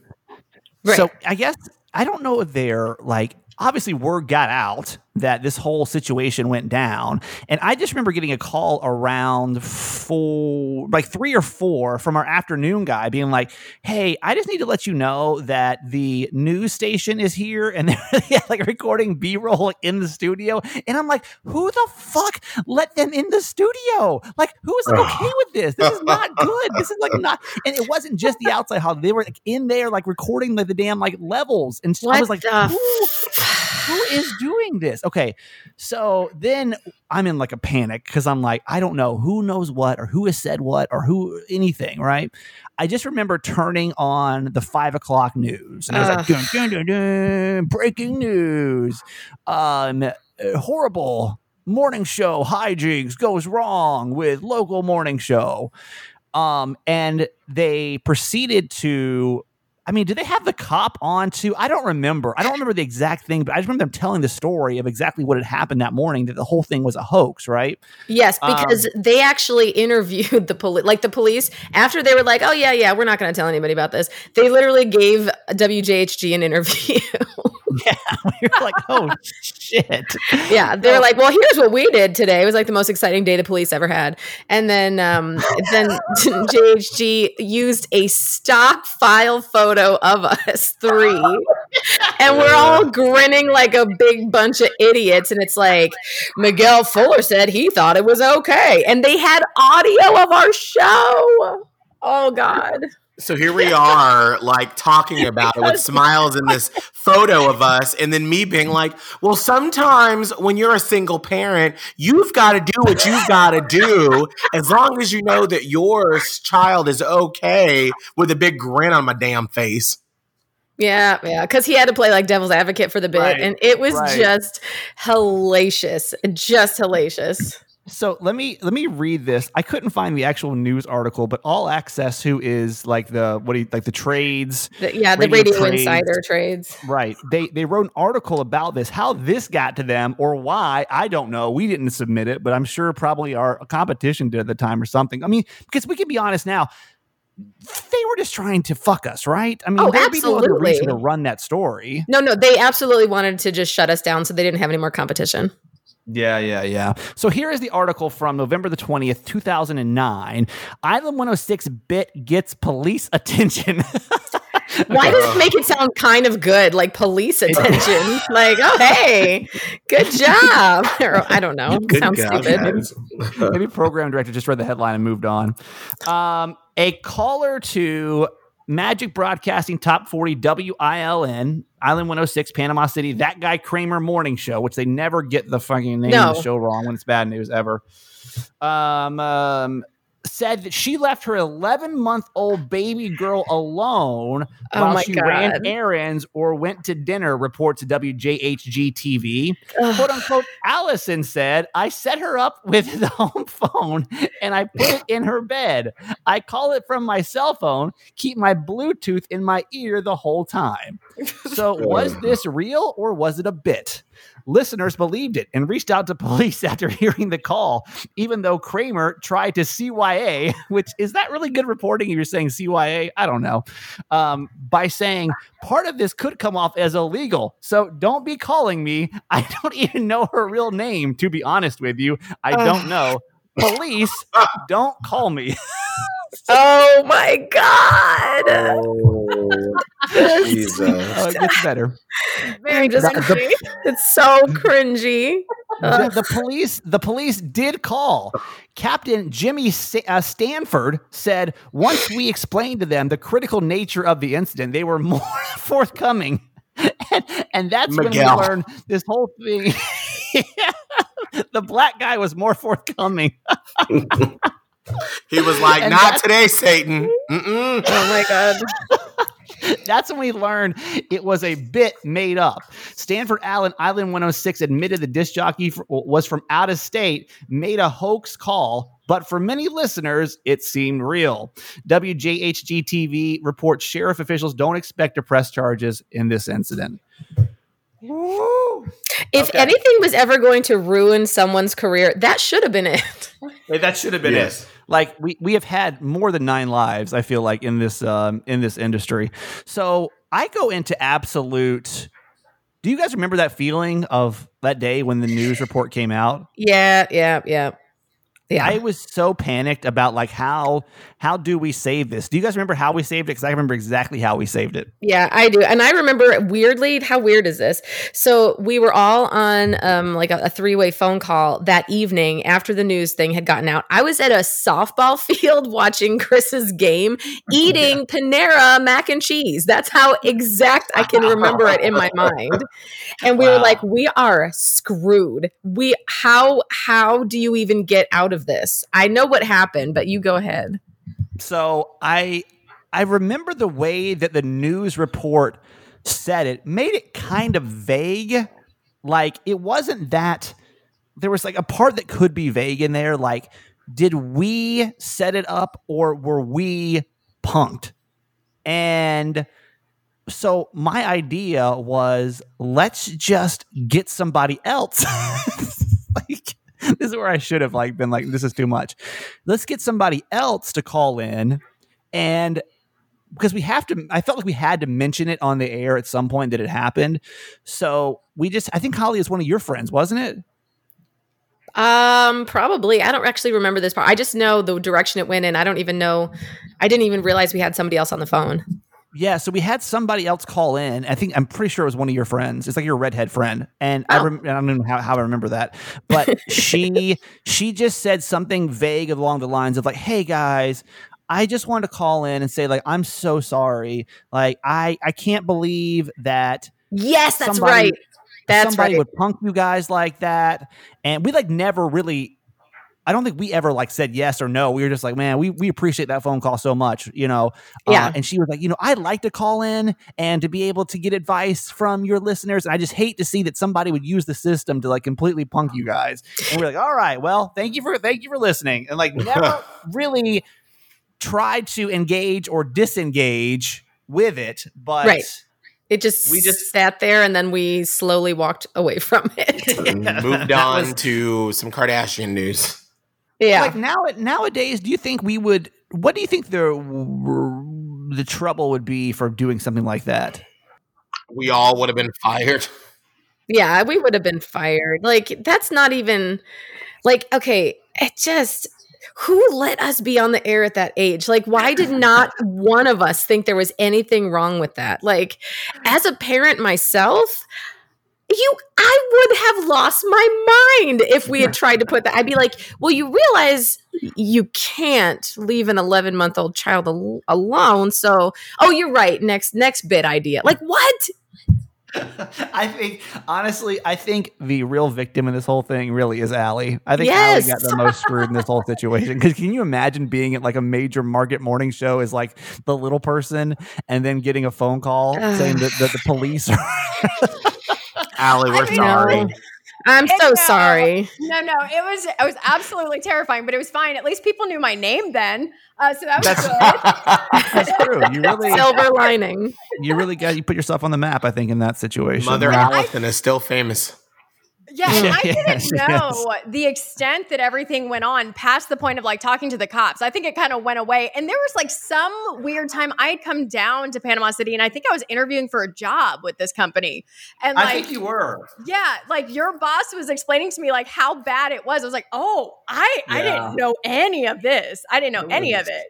F: Right.
A: So I guess I don't know if they're like obviously word got out that this whole situation went down. And i just remember getting a call around four like three or four from our afternoon guy being like hey i just need to let you know that the news station is here and they're yeah, like recording b-roll in the studio. And i'm like who the fuck let them in the studio? Like who's like, okay with this? This is not good. This is like not and it wasn't just the outside hall. They were like in there like recording like the damn like levels. And so i was like
F: the
A: who, is doing this? Okay so then i'm in like a panic because i'm like i don't know who knows what or who has said what or who anything right? I just remember turning on the five o'clock news and it was like dun, dun, dun, dun, breaking news. Um uh, horrible morning show hijinks goes wrong with local morning show. Um and they proceeded to I mean, did they have the cop on too? I don't remember. I don't remember the exact thing, but I just remember them telling the story of exactly what had happened that morning. That the whole thing was a hoax, right?
F: Yes,
A: Um,
F: because they actually interviewed the police, like the police, after they were like, "Oh yeah, yeah, we're not going to tell anybody about this." They literally gave WJHG an interview.
A: Yeah, we were like, oh shit.
F: yeah, they're like, "Well, here's what we did today. It was like the most exciting day the police ever had." And then, um, then JHG used a stock file photo of us three, and we're all grinning like a big bunch of idiots. And it's like Miguel Fuller said he thought it was okay, and they had audio of our show. Oh God!
G: So here we are, like talking about it with smiles in this photo of us, and then me being like, "Well, sometimes when you're a single parent, you've got to do what you've got to do, as long as you know that your child is okay." With a big grin on my damn face.
F: Yeah, yeah, because he had to play like devil's advocate for the bit,
A: Right,
F: and it was
A: right.
F: just hellacious, just hellacious.
A: So let me let me read this. I couldn't find the actual news article, but All Access, who is like the what do you like the trades,
F: The- yeah, the
A: Radio trades.
F: insider trades.
A: right? They they wrote an article about this, how this got to them, or why I don't know. We didn't submit it, but I'm sure probably our competition did at the time or something. I mean, because we can be honest now. They were just trying to fuck us, right? I mean,
F: Oh,
A: there'd be no other
F: absolutely.
A: reason to run that story.
F: No, no, they absolutely wanted to just shut us down, so they didn't have any more competition.
A: Yeah, yeah, yeah. So here is the article from November the 20th, 2009. Island 106 bit gets police attention.
F: Why does it make it sound kind of good, like police attention? like, oh hey, good job. Or, I don't know. Sounds stupid.
A: Maybe program director just read the headline and moved on. Um, a caller to Magic Broadcasting Top 40 WILN, Island 106, Panama City, that guy Kramer Morning Show, which they never get the fucking name of the show wrong when it's bad news ever. Um, um, said that she left her 11 month old baby girl alone
F: Oh
A: while she ran errands or went to dinner, reports WJHG TV quote unquote, Allison said, I set her up with the home phone and I put it in her bed. I call it from my cell phone, keep my Bluetooth in my ear the whole time. So, was this real or was it a bit? Listeners believed it and reached out to police after hearing the call, even though Kramer tried to CYA, which is that really good reporting if you're saying CYA? I don't know. Um, by saying part of this could come off as illegal. So don't be calling me. I don't even know her real name, to be honest with you. I don't know. Police, don't call me.
F: Oh my god.
G: Oh, Jesus.
A: Oh, it gets better.
F: Very just
A: The-
F: it's so cringy.
A: the, the police the police did call captain jimmy Sa- uh, stanford said once we explained to them the critical nature of the incident they were more forthcoming and, and that's
G: Miguel.
A: when we learned this whole thing the black guy was more forthcoming
G: He was like,
A: And
G: "Not today, Satan." Mm-mm.
F: Oh my god.
A: That's when we learned it was a bit made up. Stanford Allen Island 106 admitted the disc jockey f- was from out of state, made a hoax call, but for many listeners, it seemed real. WJHG TV reports sheriff officials don't expect to press charges in this incident.
F: If
G: Okay.
F: anything was ever going to ruin someone's career, that should have been it.
G: Hey, that should have been
A: Yes. Like we we have had more than nine lives. I feel like in this um, in this industry. So I go into absolute. Do you guys remember that feeling of that day when the news report came out?
F: Yeah, yeah, yeah. Yeah.
A: I was so panicked about like how how do we save this? Do you guys remember how we saved it? Because I remember exactly how we saved it.
F: Yeah, I do. And I remember weirdly, how weird is this? So we were all on um like a, a three-way phone call that evening after the news thing had gotten out. I was at a softball field watching Chris's game, eating Panera mac and cheese. That's how exact I can remember it in my mind. And we were like, we are screwed. We how how do you even get out of this? I know what happened, but you go ahead.
A: So I I remember the way that the news report said it made it kind of vague. Like it wasn't that there was like a part that could be vague in there. Like, did we set it up or were we punked? And so my idea was let's just get somebody else. this is where I should have like been like this is too much. Let's get somebody else to call in and because we have to I felt like we had to mention it on the air at some point that it happened. So we just I think Holly is one of your friends, wasn't it?
F: Um, probably. I don't actually remember this part. I just know the direction it went in. I don't even know. I didn't even realize we had somebody else on the phone.
A: Yeah, so we had somebody else call in. I think I'm pretty sure it was one of your friends. It's like your redhead friend, and I,
F: Oh.
A: rem- I don't know how, how I remember that, but she she just said something vague along the lines of like, "Hey guys, I just wanted to call in and say like I'm so sorry. Like I I can't believe that
F: Yes, that's
A: Somebody-
F: right. That's
A: somebody
F: right.
A: would punk you guys like that." And we like never really. I don't think we ever like said yes or no. We were just like, man, we, we appreciate that phone call so much, you know. Uh,
F: Yeah.
A: and she was like, you know, I'd like to call in and to be able to get advice from your listeners. And I just hate to see that somebody would use the system to like completely punk you guys. And we're like, all right, well, thank you for thank you for listening. And like never really tried to engage or disengage with it, but
F: Right. It just
G: We
F: we
G: just-
F: just sat there and then we slowly walked away from it.
G: Moved on
A: was-
G: to some Kardashian news.
F: Yeah.
A: like now nowadays, do you think we would? What do you think the the trouble would be for doing something like that?
G: We all would have been fired.
F: Yeah, we would have been fired. Like that's not even like okay, it just who let us be on the air at that age? Like why did not one of us think there was anything wrong with that? Like as a parent myself, you I would have lost my mind if we had tried to put that. I'd be like, "Well, you realize you can't leave an 11-month-old child al- alone." So, oh, you're right. Next next bit idea. Like what?
A: I think honestly, I think the real victim in this whole thing really is Allie. I think
F: Yes.
A: Allie got the most screwed in this whole situation. Because can you imagine being at like a major market morning show as like the little person, and then getting a phone call saying that, that the police are
G: Allie, we're
H: I mean,
G: sorry.
F: No. I'm so
H: no.
F: sorry.
H: No, no, it was it was absolutely terrifying, but it was fine. At least people knew my name then, uh, so that was
A: That's-
H: good.
A: That's true. You really,
F: Silver lining.
A: you really got you put yourself on the map. I think in that situation.
G: Mother
A: Like,
G: Allison is still famous.
H: Yeah, and I didn't
A: Yes,
H: know
A: yes.
H: the extent that everything went on past the point of like talking to the cops. I think it kind of went away. And there was like some weird time I had come down to Panama City and I think I was interviewing for a job with this company. And like, I think
G: you were.
H: yeah, like your boss was explaining to me like how bad it was. I was like, oh, I, I didn't know any of this. I didn't know
A: It
H: any
A: was-
H: of it.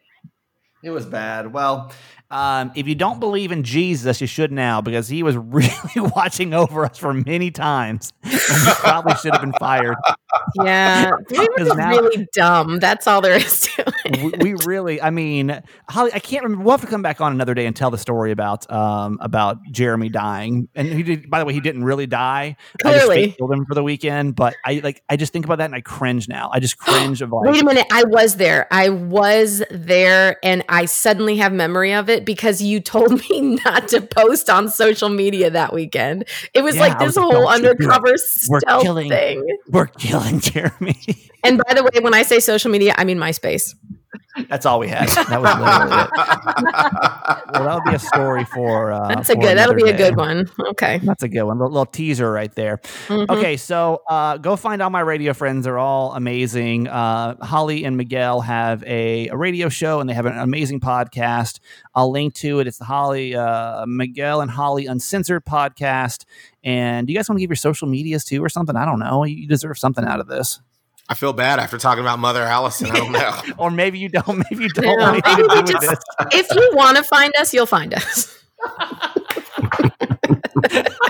A: It was bad. Well, um, if you don't believe in Jesus, you should now because he was really watching over us for many times. And he probably should have been fired.
F: Yeah. Were just
A: now-
F: really dumb. That's all there is to
A: we, we really, I mean, Holly, I can't remember. We'll have to come back on another day and tell the story about um about Jeremy dying. And he did. By the way, he didn't really die. I just
F: Clearly.
A: killed him for the weekend. But I like, I just think about that and I cringe now. I just cringe of like.
F: Wait a minute. I was there. I was there and I suddenly have memory of it because you told me not to post on social media that weekend. It was
A: Yeah,
F: like this
A: was
F: whole
A: "Don't you do it.
F: undercover
A: We're
F: stealth
A: killing-
F: thing.
A: We're killing Jeremy.
F: And by the way, when I say social media, I mean MySpace.
A: That's all we had. That was literally it. Well, that'll be a story for. Uh,
F: That's a
A: for
F: good. That'll be
A: another
F: a good one. Okay.
A: That's a good one. A little teaser right there.
F: Mhm.
A: Okay, so uh, go find all my radio friends. They're all amazing. Uh, Holly and Miguel have a, a radio show and they have an amazing podcast. I'll link to it. It's the Holly, uh, Miguel and Holly Uncensored podcast. And do you guys want to give your social medias too or something? I don't know. You deserve something out of this.
G: I feel bad after talking about Mother Allison. I don't know.
A: Or maybe you don't. Maybe you don't
F: Yeah, maybe
A: to do
F: we just-
A: this.
F: If you want to find us, you'll find us.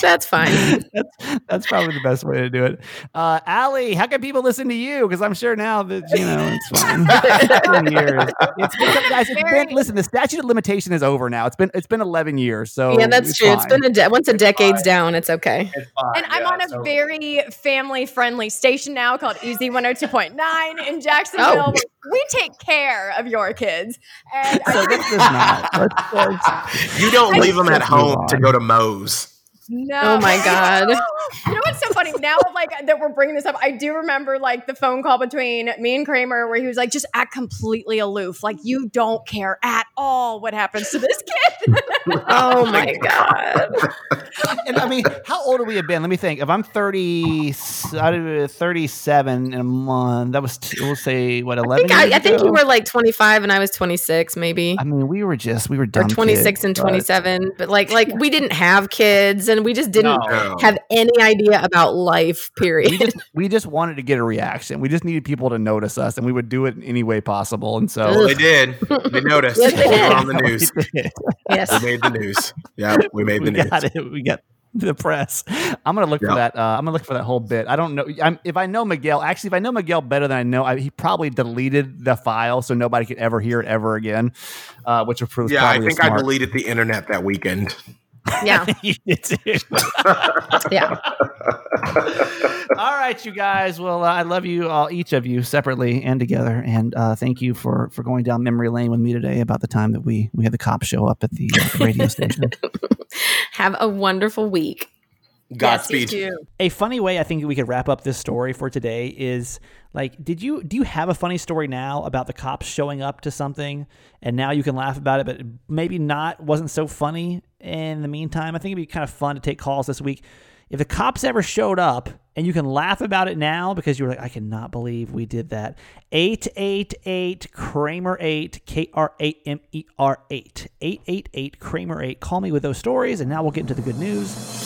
F: that's, that's fine.
A: that's, that's probably the best way to do it. Uh, Allie, how can people listen to you? Because I'm sure now that you know it's fine. It's years. It's been, guys, it's
H: Very-
A: been, listen, the statute of limitation is over now. It's been it's been 11 years. So
F: yeah, that's true. It's been a de- once a decade's down, it's okay.
G: It's fine.
H: And I'm on a
G: so-
H: very family friendly station now called Easy 102.9 in Jacksonville.
F: Oh.
H: We take care of your kids. And
A: So
H: I,
A: this is not. Let's- let's-
G: You don't leave them at
A: Let's
G: home to go to Moe's.
H: Oh no.
F: Oh my god.
H: You know what's so funny now? Like that we're bringing this up. I do remember like the phone call between me and Kramer where he was like, "Just act completely aloof, like you don't care at all what happens to this kid."
F: Oh my god.
A: and I mean, how old would we have been? Let me think. If I'm 30, I don't- 37 in a month, that was, t- we'll say, what,
F: I
A: 11
F: think, I,
A: years
F: I think you were like 25 and I was 26, maybe.
A: I mean, we were just, we were
F: Or 26
A: kids,
F: and
A: but-
F: 27. But like like we didn't have kids and we just didn't
G: No.
F: have any idea about life,
A: we
F: period.
A: just we just wanted to get a reaction. We just needed people to notice us, and we would do it in any way possible. And so
F: Ugh.
G: They did. They noticed.
F: Yes, they
G: we
F: did.
G: were on the news.
A: We
F: yes.
G: We made the news. Yeah, we made the
A: we
G: news.
A: got it. We got the press. I'm gonna look for that. Uh, I'm gonna look for that whole bit. I don't know. I'm, if I know Miguel, actually, if I know Miguel better than I know, I, he probably deleted the file so nobody could ever hear it ever again. Uh, which would prove.
G: Yeah, I
A: probably
G: think I deleted the internet that weekend.
F: Yeah.
A: You did too.
F: Yeah.
A: All right, you guys. Well, uh, I love you all, each of you separately and together, and uh, thank you for for going down memory lane with me today about the time that we we had the cops show up at the, uh, the radio station.
F: Have a wonderful week.
G: Godspeed.
H: Yes,
A: a funny way I think we could wrap up this story for today is like, did you do you have a funny story now about the cops showing up to something and now you can laugh about it, but maybe not wasn't so funny in the meantime? I think it'd be kind of fun to take calls this week. If the cops ever showed up and you can laugh about it now because you were like, I cannot believe we did that. 888 Kramer 8, K R A M E R 8. 888 Kramer 8. Call me with those stories, and now we'll get into the good news.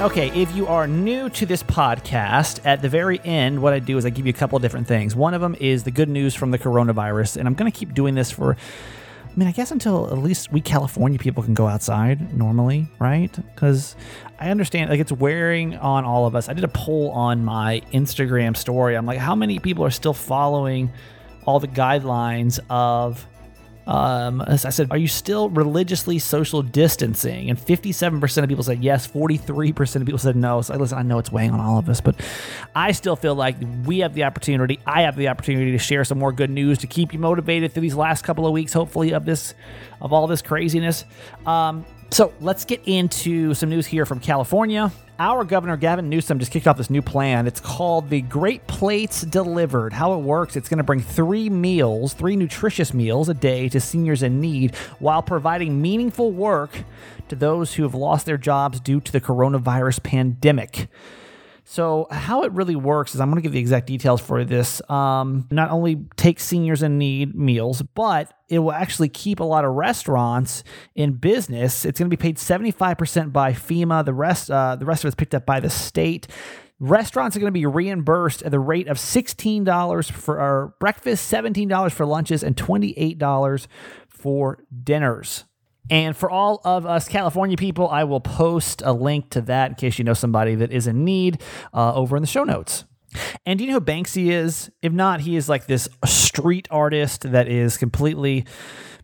A: Okay, if you are new to this podcast, at the very end, what I do is I give you a couple of different things. One of them is the good news from the coronavirus, and I'm going to keep doing this for, I mean, I guess until at least we California people can go outside normally, right? Because I understand, like, it's wearing on all of us. I did a poll on my Instagram story. I'm like, how many people are still following all the guidelines of um, I said, are you still religiously social distancing? And 57% of people said yes, 43% of people said no. So listen, I know it's weighing on all of us, but I still feel like we have the opportunity, I have the opportunity to share some more good news to keep you motivated through these last couple of weeks, hopefully, of this, of all this craziness. Um, so let's get into some news here from California. Our governor, Gavin Newsom, just kicked off this new plan. It's called the Great Plates Delivered. How it works, it's going to bring three meals, three nutritious meals a day to seniors in need while providing meaningful work to those who have lost their jobs due to the coronavirus pandemic. So, how it really works is I'm going to give the exact details for this. Um, not only take seniors in need meals, but it will actually keep a lot of restaurants in business. It's going to be paid 75% by FEMA. The rest, uh, the rest of it's picked up by the state. Restaurants are going to be reimbursed at the rate of $16 for breakfast, $17 for lunches, and $28 for dinners. And for all of us California people, I will post a link to that in case you know somebody that is in need uh, over in the show notes. And do you know who Banksy is? If not, he is like this street artist that is completely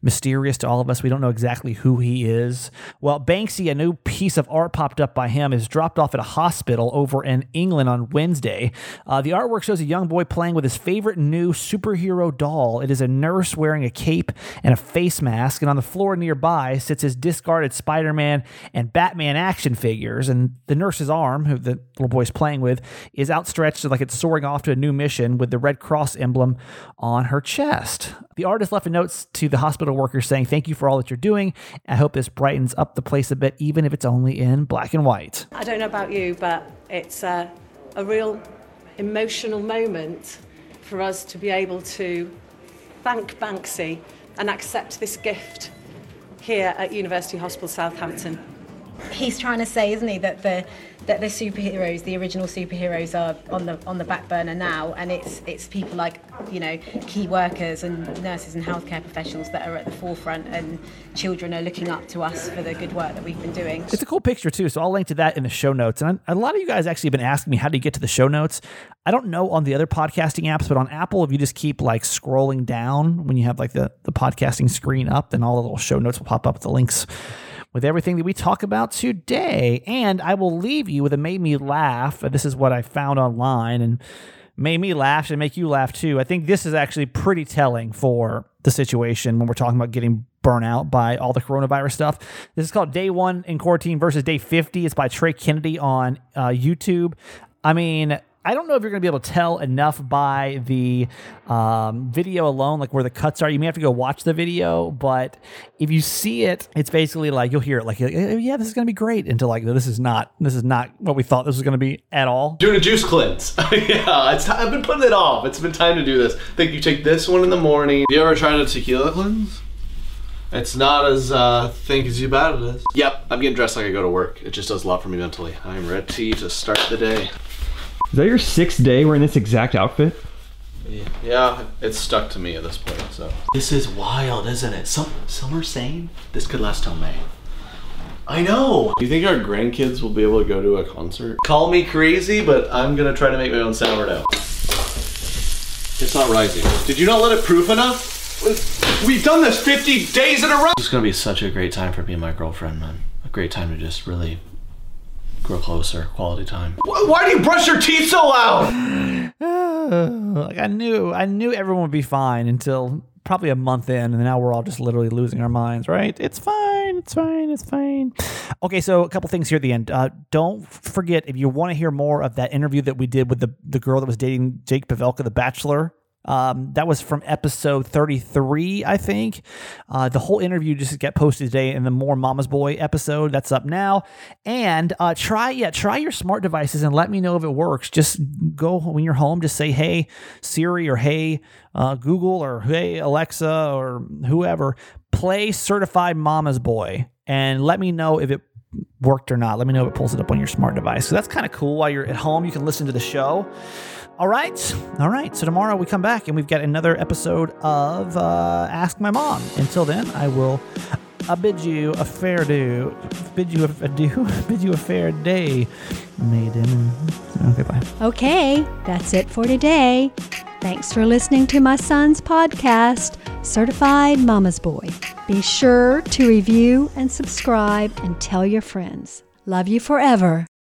A: mysterious to all of us. We don't know exactly who he is. Well, Banksy, a new piece of art popped up by him, is dropped off at a hospital over in England on Wednesday. Uh, the artwork shows a young boy playing with his favorite new superhero doll. It is a nurse wearing a cape and a face mask, and on the floor nearby sits his discarded Spider Man and Batman action figures. And the nurse's arm, who the little boy's playing with, is outstretched like it's soaring off to a new mission with the Red Cross emblem on her chest. The artist left a note to the hospital workers saying, Thank you for all that you're doing. I hope this brightens up the place a bit, even if it's only in black and white.
I: I don't know about you, but it's a, a real emotional moment for us to be able to thank Banksy and accept this gift here at University Hospital Southampton.
J: He's trying to say, isn't he, that the that the superheroes, the original superheroes, are on the on the back burner now, and it's it's people like you know key workers and nurses and healthcare professionals that are at the forefront, and children are looking up to us for the good work that we've been doing.
A: It's a cool picture too, so I'll link to that in the show notes. And a lot of you guys actually have been asking me how do you get to the show notes. I don't know on the other podcasting apps, but on Apple, if you just keep like scrolling down when you have like the the podcasting screen up, then all the little show notes will pop up with the links with everything that we talk about today. And I will leave you with a made me laugh. This is what I found online and made me laugh and make you laugh too. I think this is actually pretty telling for the situation when we're talking about getting burnt out by all the coronavirus stuff. This is called Day One in Quarantine versus Day 50. It's by Trey Kennedy on uh, YouTube. I mean, I don't know if you're going to be able to tell enough by the um, video alone, like where the cuts are. You may have to go watch the video, but if you see it, it's basically like you'll hear it like, yeah, this is going to be great. Until like, this is not, this is not what we thought this was going to be at all.
K: Doing a juice cleanse. yeah, it's, I've been putting it off. It's been time to do this. I think you take this one in the morning. You ever tried a tequila cleanse? It's not as uh, think as you bad it is. Yep, I'm getting dressed like I go to work. It just does a lot for me mentally. I'm ready to start the day.
L: Is that your sixth day wearing this exact outfit?
K: Yeah, it's stuck to me at this point, so. This is wild, isn't it? Some some are saying this could last till May. I know. Do you think our grandkids will be able to go to a concert? Call me crazy, but I'm gonna try to make my own sourdough. It's not rising. Did you not let it proof enough? We've done this 50 days in a row! It's gonna be such a great time for me and my girlfriend, man. A great time to just really grow closer, quality time. Why do you brush your teeth so loud?
A: like I knew, I knew everyone would be fine until probably a month in, and now we're all just literally losing our minds. Right? It's fine. It's fine. It's fine. Okay, so a couple things here at the end. Uh, don't forget if you want to hear more of that interview that we did with the the girl that was dating Jake Pavelka, the Bachelor. Um, that was from episode 33, I think. Uh, the whole interview just get posted today in the More Mama's Boy episode. That's up now. And uh, try, yeah, try your smart devices and let me know if it works. Just go when you're home, just say, hey, Siri, or hey, uh, Google, or hey, Alexa, or whoever, play Certified Mama's Boy and let me know if it worked or not. Let me know if it pulls it up on your smart device. So that's kind of cool. While you're at home, you can listen to the show. All right. All right. So tomorrow we come back and we've got another episode of uh, Ask My Mom. Until then, I will I bid you a fair do, bid you a, a do, bid you a fair day, maiden. Okay, bye.
B: Okay, that's it for today. Thanks for listening to my son's podcast, Certified Mama's Boy. Be sure to review and subscribe and tell your friends. Love you forever.